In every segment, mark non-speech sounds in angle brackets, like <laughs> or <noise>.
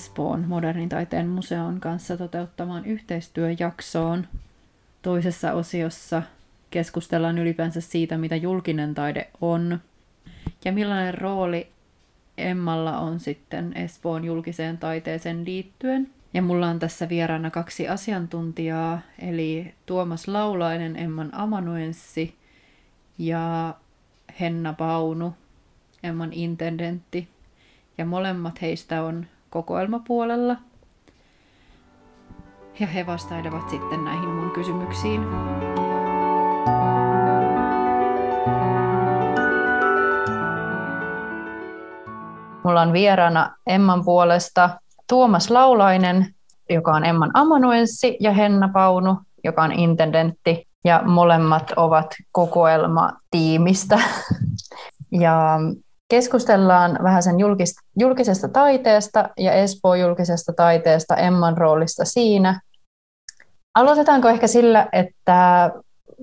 Espoon modernin taiteen museon kanssa toteuttamaan yhteistyöjaksoon. Toisessa osiossa keskustellaan ylipäänsä siitä, mitä julkinen taide on ja millainen rooli Emmalla on sitten Espoon julkiseen taiteeseen liittyen. Ja mulla on tässä vieraana kaksi asiantuntijaa, eli Tuomas Laulainen, Emman amanuenssi ja Henna Paunu, Emman intendentti. Ja molemmat heistä on kokoelmapuolella. Ja he vastailevat sitten näihin mun kysymyksiin. Mulla on vieraana Emman puolesta Tuomas Laulainen, joka on Emman amanuenssi, ja Henna Paunu, joka on intendentti. Ja molemmat ovat kokoelma-tiimistä. <laughs> Ja keskustellaan vähän sen julkis- julkisesta taiteesta ja Espoon julkisesta taiteesta, Emman roolista siinä. Aloitetaanko ehkä sillä, että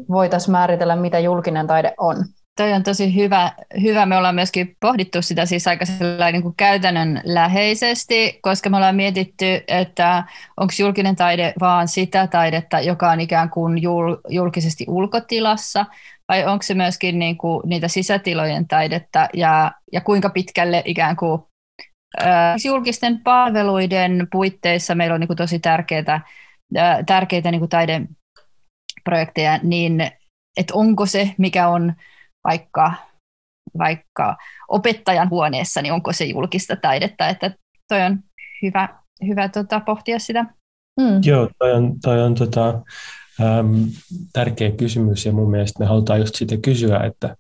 voitaisiin määritellä, mitä julkinen taide on? Toi on tosi hyvä. hyvä. Me ollaan myöskin pohdittu sitä siis aika niin kuin käytännön läheisesti, koska me ollaan mietitty, että onko julkinen taide vaan sitä taidetta, joka on ikään kuin jul, julkisesti ulkotilassa, vai onko se myöskin niin kuin niitä sisätilojen taidetta, ja, ja kuinka pitkälle ikään kuin ää, julkisten palveluiden puitteissa meillä on niin kuin tosi tärkeitä, ää, tärkeitä niin kuin taideprojekteja, niin että onko se, mikä on vaikka, vaikka opettajan huoneessa, niin onko se julkista taidetta, että toi on hyvä, hyvä tota, pohtia sitä. Mm. Joo, toi on, toi on tota, äm, tärkeä kysymys ja mun mielestä me halutaan just sitä kysyä, että,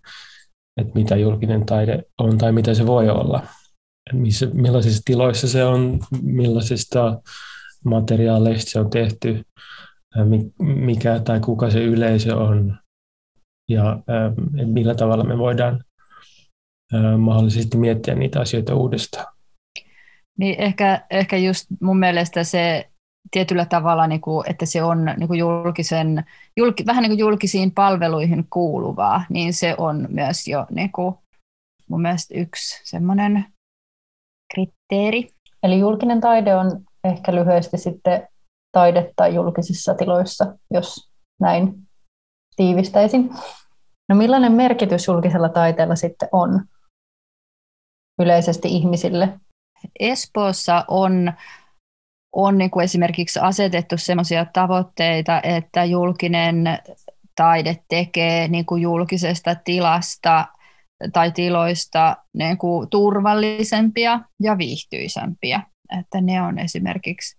että mitä julkinen taide on tai mitä se voi olla. Missä, millaisissa tiloissa se on, millaisista materiaaleista se on tehty, mikä tai kuka se yleisö on, ja ähm, millä tavalla me voidaan äh, mahdollisesti miettiä niitä asioita uudestaan. Niin ehkä, ehkä just mun mielestä se tietyllä tavalla, niin kuin, että se on niin kuin julkisen, julki, vähän niin kuin julkisiin palveluihin kuuluvaa, niin se on myös jo niin kuin, mun mielestä yksi semmoinen kriteeri. Eli julkinen taide on ehkä lyhyesti sitten taidetta julkisissa tiloissa, jos näin tiivistäisin. No millainen merkitys julkisella taiteella sitten on yleisesti ihmisille? Espoossa on, on niin kuin esimerkiksi asetettu sellaisia tavoitteita, että julkinen taide tekee niin kuin julkisesta tilasta tai tiloista niin kuin turvallisempia ja viihtyisempiä. Että ne on esimerkiksi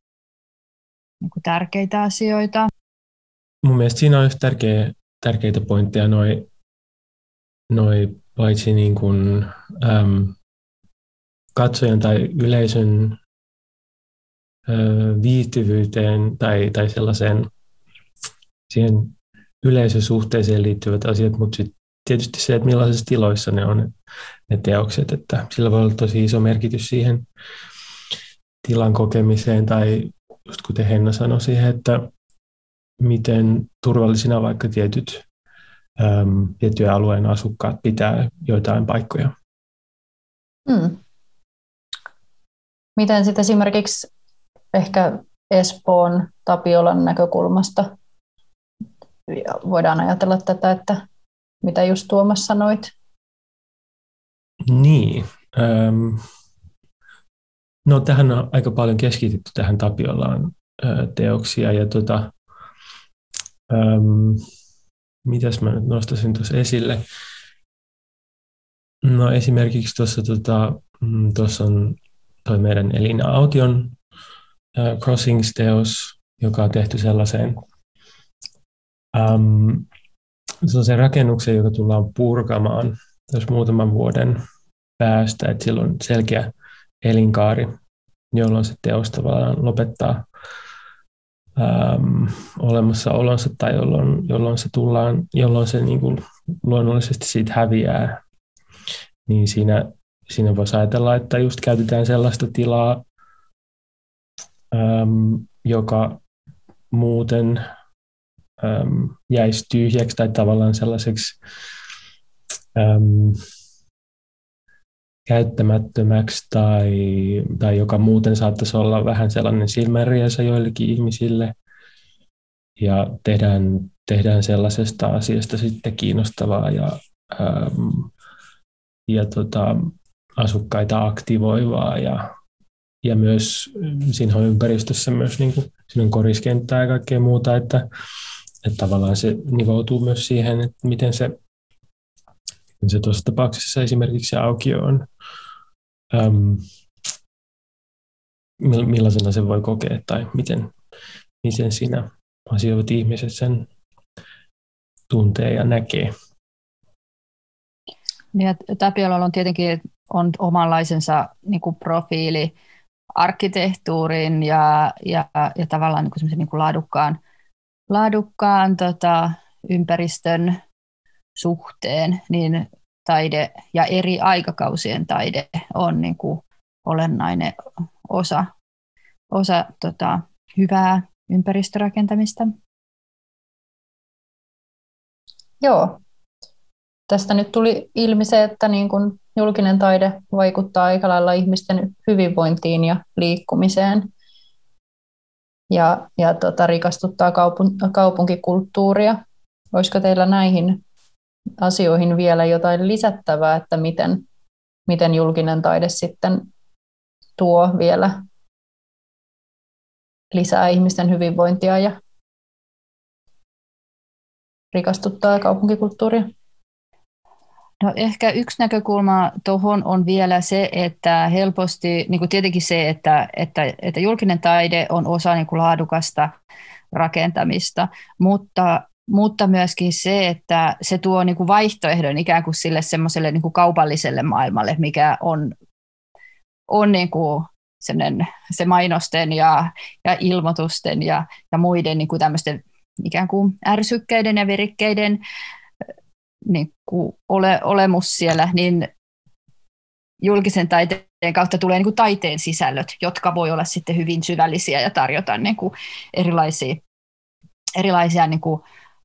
niin kuin tärkeitä asioita. Mun mielestä siinä on yksi tärkeä, tärkeitä pointteja noin noi paitsi niin kuin, äm, katsojan tai yleisön viihtyvyyteen tai, tai sellaiseen siihen yleisösuhteeseen liittyvät asiat, mutta sit tietysti se, että millaisissa tiloissa ne on ne teokset, että sillä voi olla tosi iso merkitys siihen tilan kokemiseen tai just kuten Henna sanoi siihen, että miten turvallisina vaikka tietyt äm, tiettyjen alueen asukkaat pitää joitain paikkoja. Hmm. Miten sitten esimerkiksi ehkä Espoon Tapiolan näkökulmasta voidaan ajatella tätä, että mitä just Tuomas sanoit? Niin. Ähm, no tähän on aika paljon keskitytty tähän Tapiolaan äh, teoksia ja tota, ähm, mitäs mä nyt nostaisin tuossa esille? No esimerkiksi tuossa tota, mm, on toi meidän Elina Aution Crossings-teos, joka on tehty sellaiseen, um, sellaiseen rakennukseen, joka tullaan purkamaan tässä muutaman vuoden päästä, että sillä on selkeä elinkaari, jolloin se teos tavallaan lopettaa äm, olemassaolonsa tai jolloin, jolloin se, tullaan, jolloin se niin kuin luonnollisesti siitä häviää, niin siinä, siinä voisi ajatella, että just käytetään sellaista tilaa, äm, joka muuten äm, jäisi tyhjäksi tai tavallaan sellaiseksi äm, käyttämättömäksi tai, tai joka muuten saattaisi olla vähän sellainen silmänriesa joillekin ihmisille. Ja tehdään, tehdään sellaisesta asiasta sitten kiinnostavaa ja, ähm, ja tota, asukkaita aktivoivaa ja, ja myös siinä on ympäristössä myös niin kuin, siinä on koriskenttää ja kaikkea muuta, että, että tavallaan se nivoutuu myös siihen, että miten se se tuossa tapauksessa esimerkiksi aukio on, äm, millaisena se voi kokea tai miten, miten siinä asioivat ihmiset sen tuntee ja näkee. Ja Tapiolalla on tietenkin on omanlaisensa niin kuin profiili arkkitehtuurin ja, ja, ja tavallaan niin kuin niin kuin laadukkaan, laadukkaan tota, ympäristön suhteen, niin taide ja eri aikakausien taide on niin kuin olennainen osa, osa tota, hyvää ympäristörakentamista. Joo. Tästä nyt tuli ilmi se, että niin kun julkinen taide vaikuttaa aika lailla ihmisten hyvinvointiin ja liikkumiseen ja, ja tota, rikastuttaa kaupun, kaupunkikulttuuria. Olisiko teillä näihin asioihin vielä jotain lisättävää, että miten, miten julkinen taide sitten tuo vielä lisää ihmisten hyvinvointia ja rikastuttaa kaupunkikulttuuria? No ehkä yksi näkökulma tuohon on vielä se, että helposti, niin kuin tietenkin se, että, että, että julkinen taide on osa niin kuin laadukasta rakentamista, mutta mutta myöskin se, että se tuo niin kuin vaihtoehdon ikään kuin sille semmoiselle niin kaupalliselle maailmalle, mikä on, on niin kuin se mainosten ja, ja ilmoitusten ja, ja muiden niin kuin tämmöisten ikään kuin ärsykkeiden ja virikkeiden niin kuin ole, olemus siellä, niin julkisen taiteen kautta tulee niin kuin taiteen sisällöt, jotka voi olla sitten hyvin syvällisiä ja tarjota niin kuin erilaisia, erilaisia niin kuin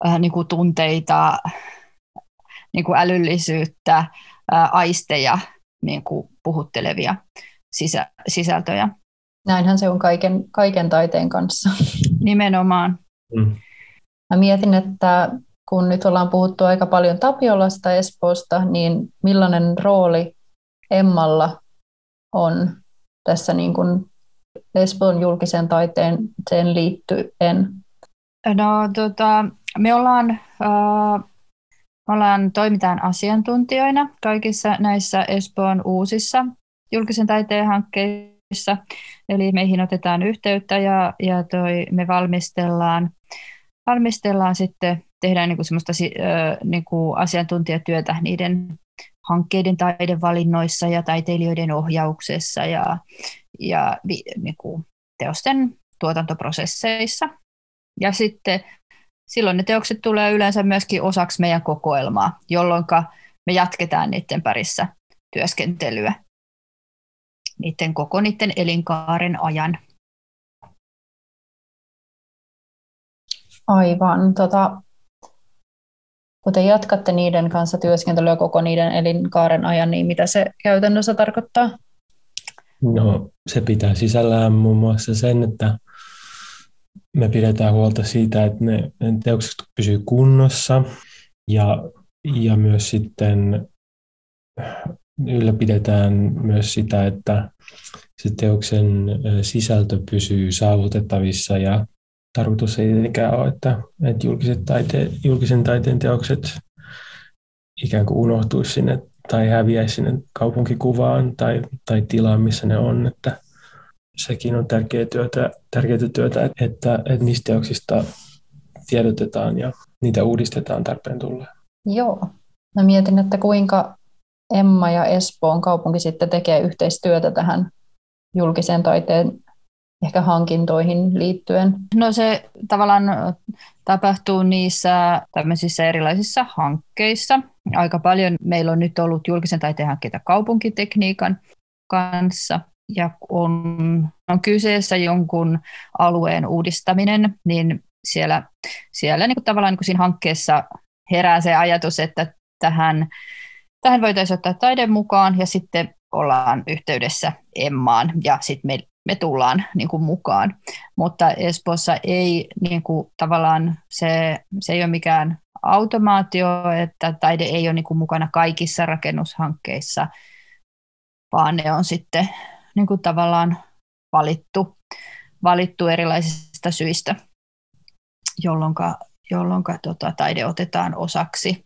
äh, niin kuin tunteita, niin kuin älyllisyyttä, äh, aisteja niin kuin puhuttelevia sisä, sisältöjä. Näinhän se on kaiken, kaiken taiteen kanssa. Nimenomaan. Mm. Mä mietin, että kun nyt ollaan puhuttu aika paljon Tapiolasta Espoosta, niin millainen rooli Emmalla on tässä niin kuin Espoon julkisen taiteen sen liittyen? No tota, me ollaan, äh, ollaan, toimitaan asiantuntijoina kaikissa näissä Espoon uusissa julkisen taiteen hankkeissa. Eli meihin otetaan yhteyttä ja, ja toi, me valmistellaan, valmistellaan sitten, tehdään niinku semmoista äh, niinku asiantuntijatyötä niiden hankkeiden taidevalinnoissa ja taiteilijoiden ohjauksessa ja, ja niinku, teosten tuotantoprosesseissa. Ja sitten silloin ne teokset tulee yleensä myöskin osaksi meidän kokoelmaa, jolloin me jatketaan niiden parissa työskentelyä niiden koko niiden elinkaaren ajan. Aivan. Tota, kun te jatkatte niiden kanssa työskentelyä koko niiden elinkaaren ajan, niin mitä se käytännössä tarkoittaa? No, se pitää sisällään muun muassa sen, että me pidetään huolta siitä, että ne, teokset pysyy kunnossa ja, ja myös sitten ylläpidetään myös sitä, että se teoksen sisältö pysyy saavutettavissa ja tarkoitus ei tietenkään ole, että, että julkiset taite, julkisen taiteen teokset ikään kuin unohtuisi sinne tai häviäisi sinne kaupunkikuvaan tai, tai tilaan, missä ne on, että sekin on tärkeää työtä, tärkeää työtä että, että niistä teoksista tiedotetaan ja niitä uudistetaan tarpeen tulleen. Joo. Mä mietin, että kuinka Emma ja Espoon kaupunki sitten tekee yhteistyötä tähän julkisen taiteen ehkä hankintoihin liittyen? No se tavallaan tapahtuu niissä tämmöisissä erilaisissa hankkeissa. Aika paljon meillä on nyt ollut julkisen taiteen hankkeita kaupunkitekniikan kanssa ja on, on kyseessä jonkun alueen uudistaminen, niin siellä, siellä niin kuin tavallaan niin kuin siinä hankkeessa herää se ajatus, että tähän, tähän voitaisiin ottaa taide mukaan ja sitten ollaan yhteydessä Emmaan ja sitten me, me tullaan niin kuin mukaan. Mutta Espoossa ei niin kuin, tavallaan, se, se ei ole mikään automaatio, että taide ei ole niin kuin, mukana kaikissa rakennushankkeissa, vaan ne on sitten niin kuin, tavallaan valittu, valittu erilaisista syistä, jolloin, jolloin tota, taide otetaan osaksi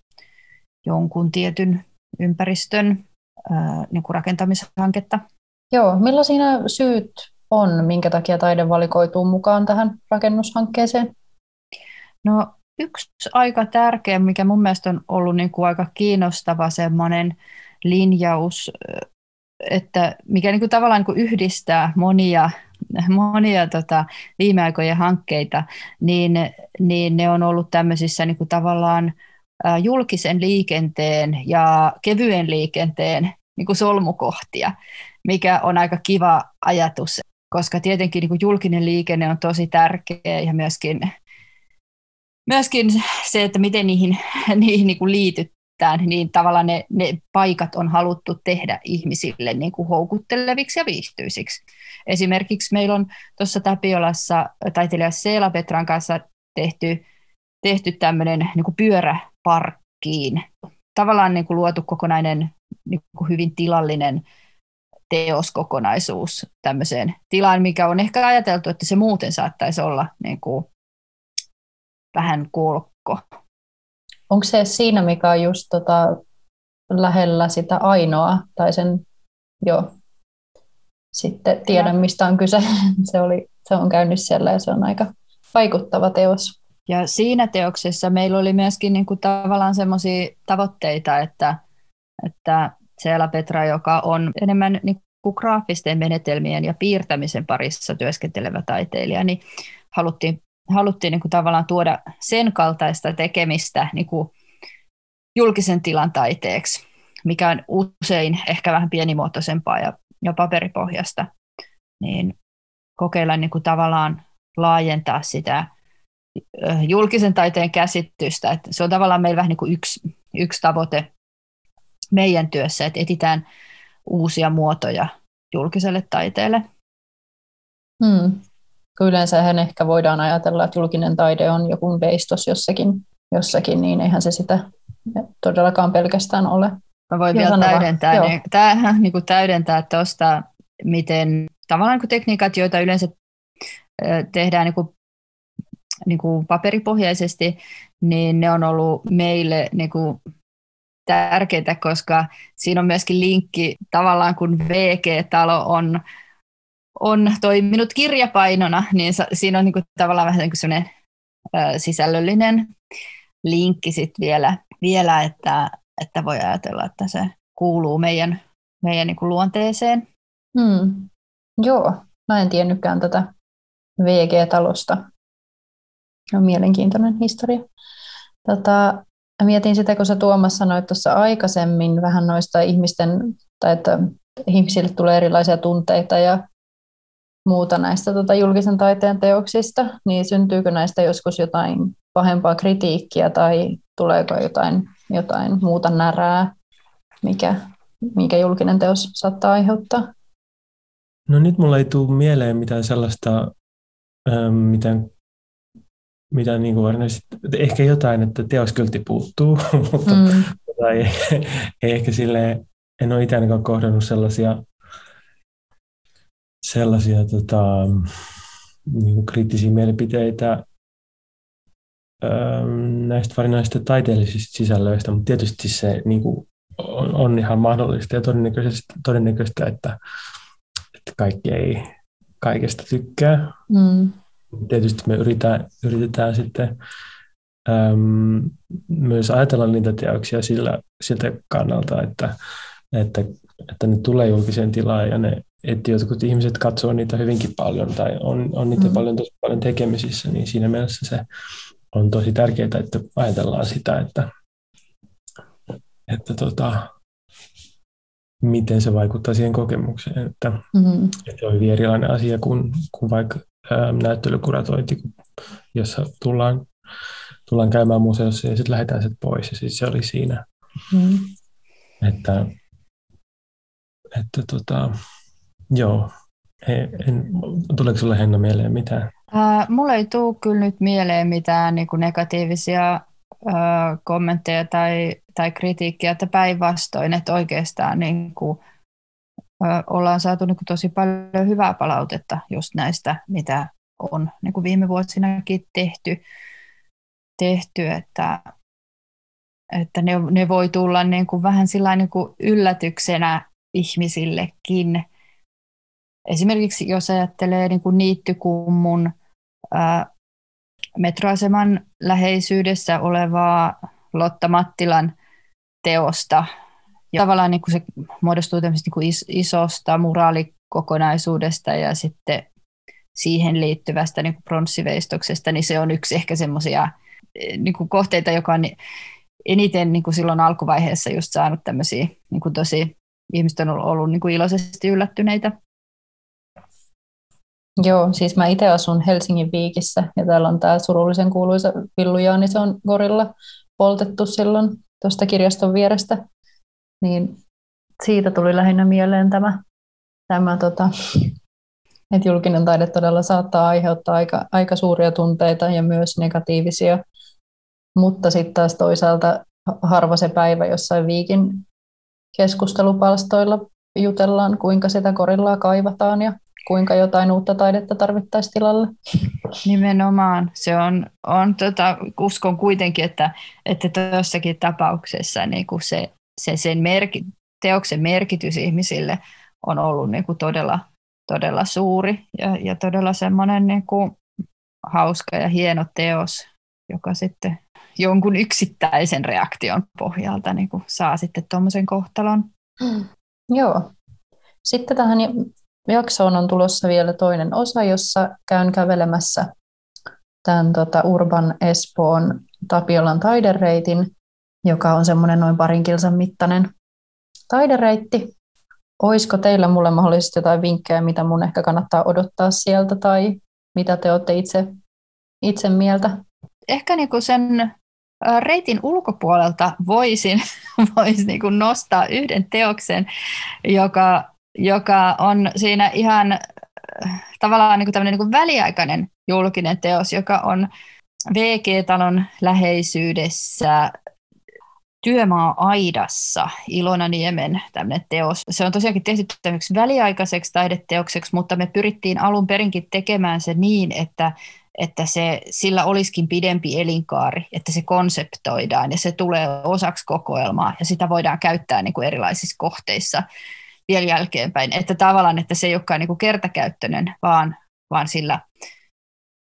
jonkun tietyn ympäristön ää, niin kuin rakentamishanketta. Joo, millaisia syyt on, minkä takia taide valikoituu mukaan tähän rakennushankkeeseen? No yksi aika tärkeä, mikä mun mielestä on ollut niin kuin aika kiinnostava semmoinen linjaus, että mikä niin kuin tavallaan niin kuin yhdistää monia, monia tota, viime aikojen hankkeita, niin, niin ne on ollut tämmöisissä niin kuin tavallaan julkisen liikenteen ja kevyen liikenteen niin kuin solmukohtia, mikä on aika kiva ajatus, koska tietenkin niin kuin julkinen liikenne on tosi tärkeä ja myöskin, myöskin se, että miten niihin, <laughs> niihin niin kuin liitytään, niin tavallaan ne, ne paikat on haluttu tehdä ihmisille niin kuin houkutteleviksi ja viihtyisiksi. Esimerkiksi meillä on tuossa Tapiolassa taiteilija Seela Petran kanssa tehty, tehty tämmöinen niin pyöräparkkiin. Tavallaan niin kuin luotu kokonainen niin kuin hyvin tilallinen teoskokonaisuus tämmöiseen tilaan, mikä on ehkä ajateltu, että se muuten saattaisi olla niin kuin vähän kolkko. Onko se siinä, mikä on just tota, lähellä sitä ainoa, tai sen jo sitten tiedän, mistä on kyse. <laughs> Se, oli, se on käynyt siellä ja se on aika vaikuttava teos. Ja siinä teoksessa meillä oli myöskin niin kuin tavallaan semmoisia tavoitteita, että, että siellä Petra, joka on enemmän niin kuin graafisten menetelmien ja piirtämisen parissa työskentelevä taiteilija, niin haluttiin, haluttiin niin kuin tavallaan tuoda sen kaltaista tekemistä niin kuin julkisen tilan taiteeksi, mikä on usein ehkä vähän pienimuotoisempaa ja, ja paperipohjasta, niin kokeilla niin kuin tavallaan laajentaa sitä julkisen taiteen käsitystä. Että se on tavallaan meillä vähän niin kuin yksi, yksi tavoite meidän työssä, että etitään uusia muotoja julkiselle taiteelle. Hmm. Yleensähän ehkä voidaan ajatella, että julkinen taide on joku veistos jossakin, jossakin, niin eihän se sitä todellakaan pelkästään ole. Mä voin vielä täydentää, niin, tämähän, <laughs> niin kuin täydentää tuosta, miten tavallaan niin tekniikat, joita yleensä tehdään niin kuin, niin kuin paperipohjaisesti, niin ne on ollut meille niin kuin tärkeää, koska siinä on myöskin linkki tavallaan, kun VG-talo on, on toiminut kirjapainona, niin siinä on niin kuin tavallaan vähän niin kuin sisällöllinen linkki sit vielä, vielä että, että voi ajatella, että se kuuluu meidän, meidän niin kuin luonteeseen. Hmm. Joo, mä en tiennytkään tätä VG-talosta. On mielenkiintoinen historia. Tota, mietin sitä, kun sä Tuomas sanoit tuossa aikaisemmin vähän noista ihmisten, tai että ihmisille tulee erilaisia tunteita ja muuta näistä tota, julkisen taiteen teoksista, niin syntyykö näistä joskus jotain pahempaa kritiikkiä tai tuleeko jotain, jotain muuta närää, mikä, mikä julkinen teos saattaa aiheuttaa? No nyt mulla ei tule mieleen mitään sellaista, mitään mitä niin kuin varsinaisesti, ehkä jotain, että teoskyltti puuttuu, <laughs> mutta mm. ei, ei ehkä sille en ole itse ainakaan kohdannut sellaisia, sellaisia tota, niin kuin kriittisiä mielipiteitä ähm, näistä varsinaisista taiteellisista sisällöistä, mutta tietysti se niin kuin, on, on ihan mahdollista ja todennäköistä, todennäköistä että, että kaikki ei kaikesta tykkää. Mm tietysti me yritetään, yritetään sitten äm, myös ajatella niitä teoksia sillä, siltä kannalta, että, että, että ne tulee julkiseen tilaan ja ne, että jotkut ihmiset katsoo niitä hyvinkin paljon tai on, on niitä mm. paljon tosi paljon tekemisissä, niin siinä mielessä se on tosi tärkeää, että ajatellaan sitä, että, että tota, miten se vaikuttaa siihen kokemukseen. Että, mm-hmm. että se on hyvin erilainen asia kuin, kuin vaikka näyttelykuratointi, jossa tullaan, tullaan käymään museossa ja sitten lähdetään sitten pois. Ja siis se oli siinä, mm. että, että tota, joo, en, en, tuleeko sinulle Henna mieleen mitään? Äh, mulle ei tule kyllä nyt mieleen mitään niin kuin negatiivisia äh, kommentteja tai, tai kritiikkiä, että päinvastoin, että oikeastaan niin kuin, ollaan saatu niin kuin tosi paljon hyvää palautetta just näistä, mitä on niin kuin viime vuosinakin tehty, tehty että, että ne, ne voi tulla niin kuin vähän niin kuin yllätyksenä ihmisillekin. Esimerkiksi jos ajattelee niin kuin niittykummun ää, metroaseman läheisyydessä olevaa Lotta Mattilan teosta, ja tavallaan niin kuin se muodostuu niin kuin isosta muraalikokonaisuudesta ja sitten siihen liittyvästä niin kuin pronssiveistoksesta, niin se on yksi ehkä semmoisia niin kuin kohteita, joka on eniten niin kuin silloin alkuvaiheessa just saanut tämmöisiä niin kuin tosi, ihmiset on ollut niin kuin iloisesti yllättyneitä. Joo, siis mä itse asun Helsingin Viikissä ja täällä on tämä surullisen kuuluisa Villu Jaanison gorilla poltettu silloin tuosta kirjaston vierestä. Niin siitä tuli lähinnä mieleen tämä, tämä tota, että julkinen taide todella saattaa aiheuttaa aika, aika suuria tunteita ja myös negatiivisia, mutta sitten taas toisaalta harva se päivä jossain viikin keskustelupalstoilla jutellaan, kuinka sitä korillaa kaivataan ja kuinka jotain uutta taidetta tarvittaisiin tilalle. Nimenomaan. Se on, on tota, uskon kuitenkin, että, että tuossakin tapauksessa niin kuin se, se sen merki, teoksen merkitys ihmisille on ollut niin kuin todella, todella suuri ja, ja todella semmoinen niin kuin hauska ja hieno teos, joka sitten jonkun yksittäisen reaktion pohjalta niin kuin saa sitten tuommoisen kohtalon. Mm. Joo. Sitten tähän jaksoon on tulossa vielä toinen osa, jossa käyn kävelemässä tämän tota, Urban Espoon Tapiolan taidereitin, joka on semmoinen noin parin kilsan mittainen taidereitti. Olisiko teillä mulle mahdollisesti jotain vinkkejä, mitä mun ehkä kannattaa odottaa sieltä tai mitä te olette itse, itse mieltä? Ehkä niinku sen reitin ulkopuolelta voisin, <laughs> voisin niinku nostaa yhden teoksen, joka joka on siinä ihan tavallaan niin kuin niin kuin väliaikainen julkinen teos, joka on VG-talon läheisyydessä Työmaa Aidassa, Ilona Niemen tämmöinen teos. Se on tosiaankin tehty tämmöiseksi väliaikaiseksi taideteokseksi, mutta me pyrittiin alun perinkin tekemään se niin, että, että se, sillä olisikin pidempi elinkaari, että se konseptoidaan ja se tulee osaksi kokoelmaa ja sitä voidaan käyttää niin kuin erilaisissa kohteissa vielä jälkeenpäin. Että tavallaan, että se ei olekaan niin kuin kertakäyttöinen, vaan, vaan sillä,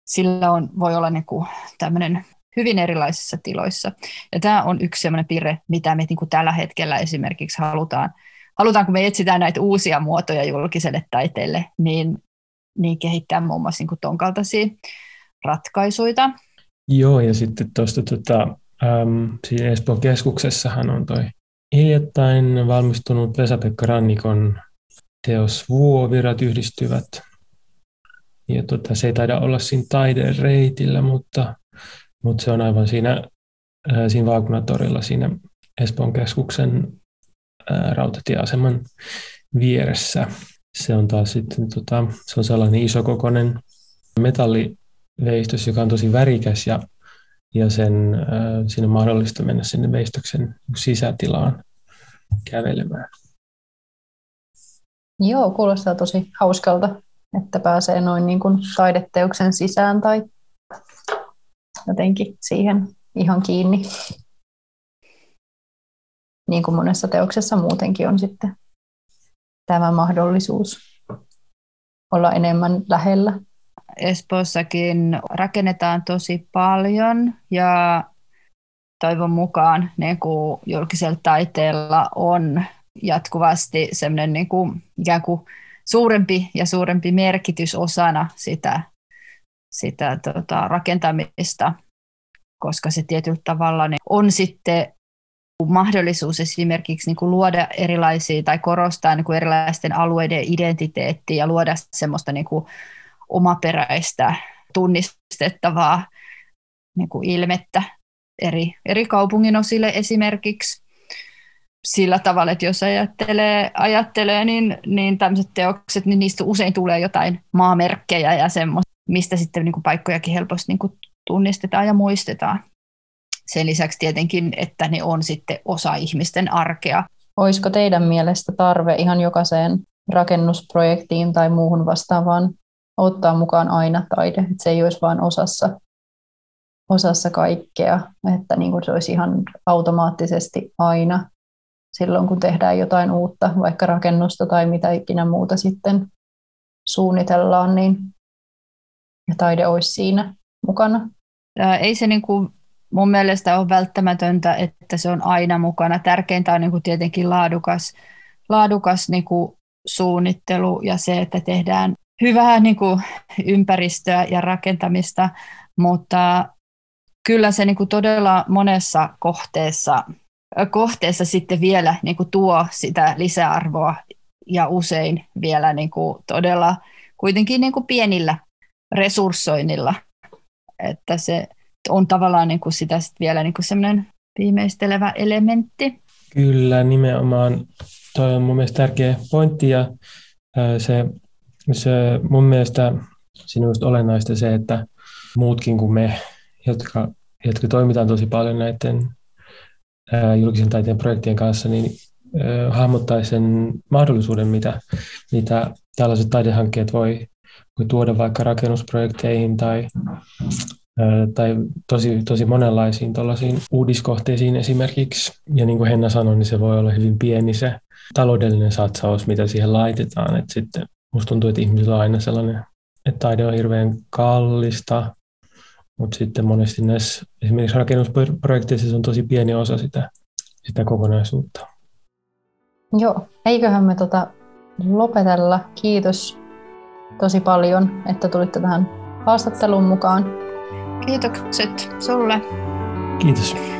sillä on, voi olla niin kuin tämmöinen hyvin erilaisissa tiloissa. Ja tämä on yksi sellainen piirre, mitä me niin kuin tällä hetkellä esimerkiksi halutaan, halutaan, kun me etsitään näitä uusia muotoja julkiselle taiteelle, niin, niin kehittää muun muassa niin ton kaltaisia ratkaisuja. Joo, ja sitten tuosta tota, äm, siinä Espoon keskuksessahan on toi Hiljattain valmistunut Vesa-Pekka Rannikon teos Vuovirat yhdistyvät. Ja tota, se ei taida olla siinä taidereitillä, mutta, mutta se on aivan siinä, ää, siinä Vaakunatorilla siinä Espoon keskuksen ää, rautatieaseman vieressä. Se on taas sitten tota, se on sellainen isokokoinen metalliveistos, joka on tosi värikäs ja ja sen, äh, siinä on mahdollista mennä sinne veistoksen sisätilaan kävelemään. Joo, kuulostaa tosi hauskalta, että pääsee noin niin kuin taideteoksen sisään tai jotenkin siihen ihan kiinni. Niin kuin monessa teoksessa muutenkin on sitten tämä mahdollisuus olla enemmän lähellä Espoossakin rakennetaan tosi paljon ja toivon mukaan niin kuin julkisella taiteella on jatkuvasti semmoinen niin kuin, ikään kuin suurempi ja suurempi merkitys osana sitä, sitä tota, rakentamista, koska se tietyllä tavalla niin on sitten mahdollisuus esimerkiksi niin kuin luoda erilaisia tai korostaa niin kuin erilaisten alueiden identiteettiä ja luoda semmoista niin kuin omaperäistä, tunnistettavaa niin kuin ilmettä eri, eri kaupungin osille esimerkiksi. sillä tavalla, että jos ajattelee, ajattelee niin, niin tämmöiset teokset, niin niistä usein tulee jotain maamerkkejä ja semmoista, mistä sitten niin kuin paikkojakin helposti niin kuin tunnistetaan ja muistetaan. Sen lisäksi tietenkin, että ne on sitten osa ihmisten arkea. Olisiko teidän mielestä tarve ihan jokaiseen rakennusprojektiin tai muuhun vastaavaan ottaa mukaan aina taide, että se ei olisi vain osassa, osassa kaikkea, että niin kuin se olisi ihan automaattisesti aina silloin, kun tehdään jotain uutta, vaikka rakennusta tai mitä ikinä muuta sitten suunnitellaan, niin ja taide olisi siinä mukana. Ei se niin kuin mun mielestä ole välttämätöntä, että se on aina mukana. Tärkeintä on niin kuin tietenkin laadukas, laadukas niin kuin suunnittelu ja se, että tehdään hyvää niin kuin ympäristöä ja rakentamista, mutta kyllä se niin kuin todella monessa kohteessa, kohteessa sitten vielä niin kuin tuo sitä lisäarvoa ja usein vielä niin kuin todella kuitenkin niin kuin pienillä resurssoinnilla, että se on tavallaan niin kuin sitä sit vielä niin kuin semmoinen viimeistelevä elementti. Kyllä, nimenomaan. Tuo on mun mielestä tärkeä pointti ja se, se mun mielestä on olennaista se, että muutkin kuin me, jotka, jotka toimitaan tosi paljon näiden julkisen taiteen projektien kanssa, niin hahmottaisi sen mahdollisuuden, mitä, mitä tällaiset taidehankkeet voi, voi tuoda vaikka rakennusprojekteihin tai tai tosi, tosi monenlaisiin uudiskohteisiin esimerkiksi. Ja niin kuin Henna sanoi, niin se voi olla hyvin pieni se taloudellinen satsaus, mitä siihen laitetaan. Et sitten musta tuntuu, että ihmisillä on aina sellainen, että taide on hirveän kallista, mutta sitten monesti näissä esimerkiksi rakennusprojekteissa se on tosi pieni osa sitä, sitä kokonaisuutta. Joo, eiköhän me tota lopetella. Kiitos tosi paljon, että tulitte tähän haastatteluun mukaan. Kiitokset sulle. Kiitos.